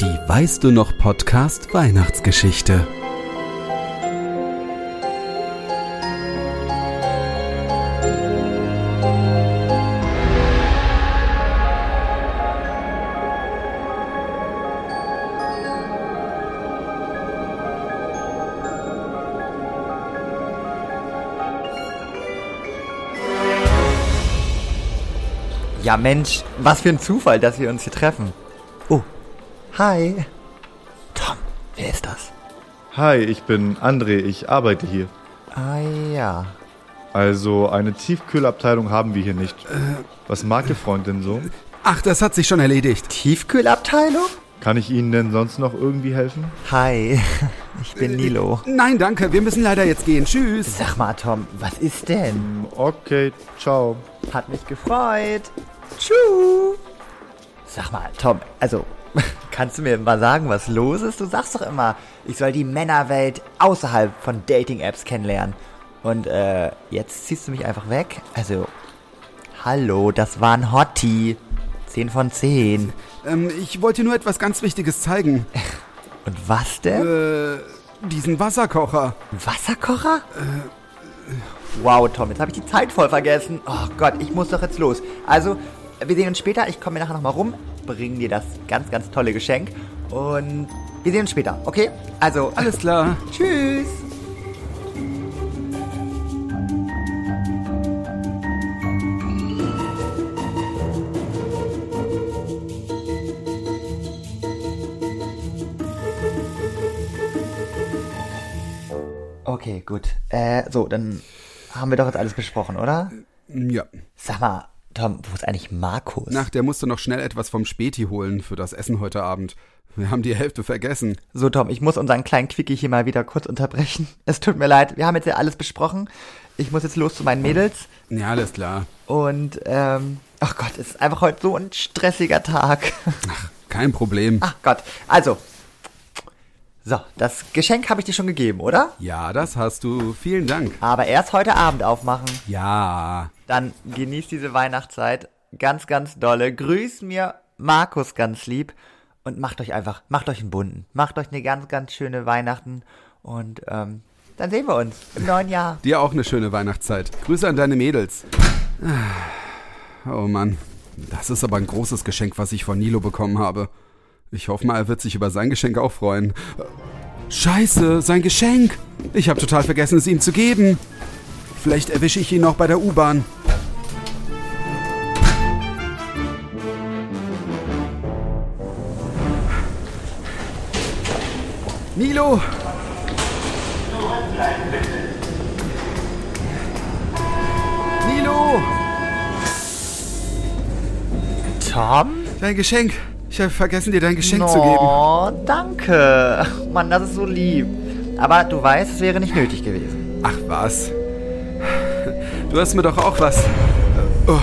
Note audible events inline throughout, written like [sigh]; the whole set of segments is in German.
Die Weißt du noch Podcast Weihnachtsgeschichte. Ja, Mensch, was für ein Zufall, dass wir uns hier treffen. Hi. Tom, wer ist das? Hi, ich bin André, ich arbeite hier. Ah ja. Also eine Tiefkühlabteilung haben wir hier nicht. Was mag Ihr Freund denn so? Ach, das hat sich schon erledigt. Tiefkühlabteilung? Kann ich Ihnen denn sonst noch irgendwie helfen? Hi, [laughs] ich bin Nilo. Nein, danke, wir müssen leider jetzt gehen. Tschüss. Sag mal, Tom, was ist denn? Okay, ciao. Hat mich gefreut. Tschu. Sag mal, Tom, also, [laughs] kannst du mir mal sagen, was los ist? Du sagst doch immer, ich soll die Männerwelt außerhalb von Dating-Apps kennenlernen. Und, äh, jetzt ziehst du mich einfach weg? Also, hallo, das war ein Hottie. 10 von 10. Ähm, ich wollte nur etwas ganz Wichtiges zeigen. [laughs] Und was denn? Äh, diesen Wasserkocher. Wasserkocher? Wow, Tom, jetzt habe ich die Zeit voll vergessen. Oh Gott, ich muss doch jetzt los. Also, wir sehen uns später. Ich komme mir nachher nochmal rum, bringe dir das ganz, ganz tolle Geschenk. Und wir sehen uns später, okay? Also, Alles klar. [laughs] tschüss. Okay, gut. Äh, so, dann haben wir doch jetzt alles besprochen, oder? Ja. Sag mal, Tom, wo ist eigentlich Markus? Nach, der musste noch schnell etwas vom Späti holen für das Essen heute Abend. Wir haben die Hälfte vergessen. So, Tom, ich muss unseren kleinen Quickie hier mal wieder kurz unterbrechen. [laughs] Es tut mir leid, wir haben jetzt ja alles besprochen. Ich muss jetzt los zu meinen Mädels. Ja, alles klar. Und, ähm, ach Gott, es ist einfach heute so ein stressiger Tag. [laughs] Kein Problem. Ach Gott, also. So, das Geschenk habe ich dir schon gegeben, oder? Ja, das hast du. Vielen Dank. Aber erst heute Abend aufmachen. Ja. Dann genießt diese Weihnachtszeit ganz, ganz dolle. Grüß mir Markus ganz lieb und macht euch einfach, macht euch einen bunten. Macht euch eine ganz, ganz schöne Weihnachten und ähm, dann sehen wir uns im neuen Jahr. Dir auch eine schöne Weihnachtszeit. Grüße an deine Mädels. Oh Mann. Das ist aber ein großes Geschenk, was ich von Nilo bekommen habe. Ich hoffe mal, er wird sich über sein Geschenk auch freuen. Scheiße, sein Geschenk. Ich habe total vergessen, es ihm zu geben. Vielleicht erwische ich ihn noch bei der U-Bahn. Nilo! Nilo! Tom? Dein Geschenk. Ich habe vergessen, dir dein Geschenk zu geben. Oh, danke. Mann, das ist so lieb. Aber du weißt, es wäre nicht nötig gewesen. Ach was. Du hast mir doch auch was.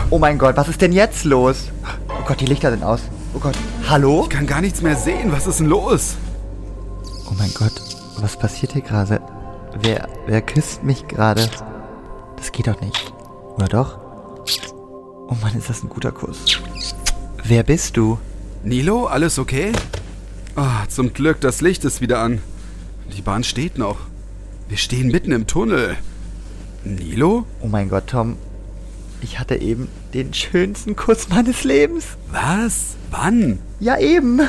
Oh mein Gott, was ist denn jetzt los? Oh Gott, die Lichter sind aus. Oh Gott. Hallo? Ich kann gar nichts mehr sehen. Was ist denn los? Oh mein Gott, was passiert hier gerade? Wer, wer küsst mich gerade? Das geht doch nicht. Oder doch? Oh Mann, ist das ein guter Kuss. Wer bist du? Nilo, alles okay? Ah, zum Glück, das Licht ist wieder an. Die Bahn steht noch. Wir stehen mitten im Tunnel. Nilo? Oh mein Gott, Tom. Ich hatte eben den schönsten Kuss meines Lebens. Was? Wann? Ja, eben.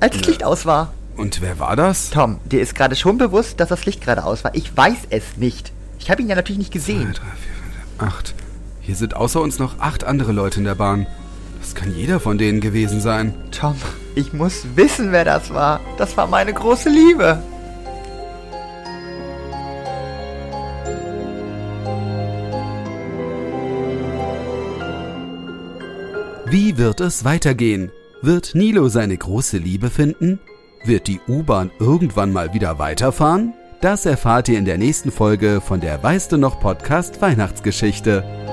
Als das Licht aus war. Und wer war das? Tom, dir ist gerade schon bewusst, dass das Licht gerade aus war. Ich weiß es nicht. Ich habe ihn ja natürlich nicht Zwei, gesehen. drei, vier, fünf, acht. Hier sind außer uns noch acht andere Leute in der Bahn. Das kann jeder von denen gewesen sein. Tom, ich muss wissen, wer das war. Das war meine große Liebe. Wie wird es weitergehen? Wird Nilo seine große Liebe finden? Wird die U-Bahn irgendwann mal wieder weiterfahren? Das erfahrt ihr in der nächsten Folge von der Weißt du noch Podcast Weihnachtsgeschichte.